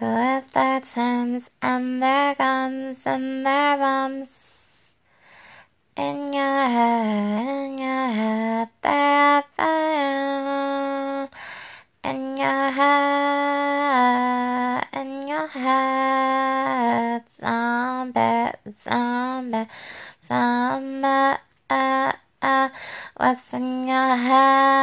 With their Tims and their guns and their bombs in your head, in your head, they are fire. In your head, in your head, zombie, zombie, zombie. Uh, uh, what's in your head?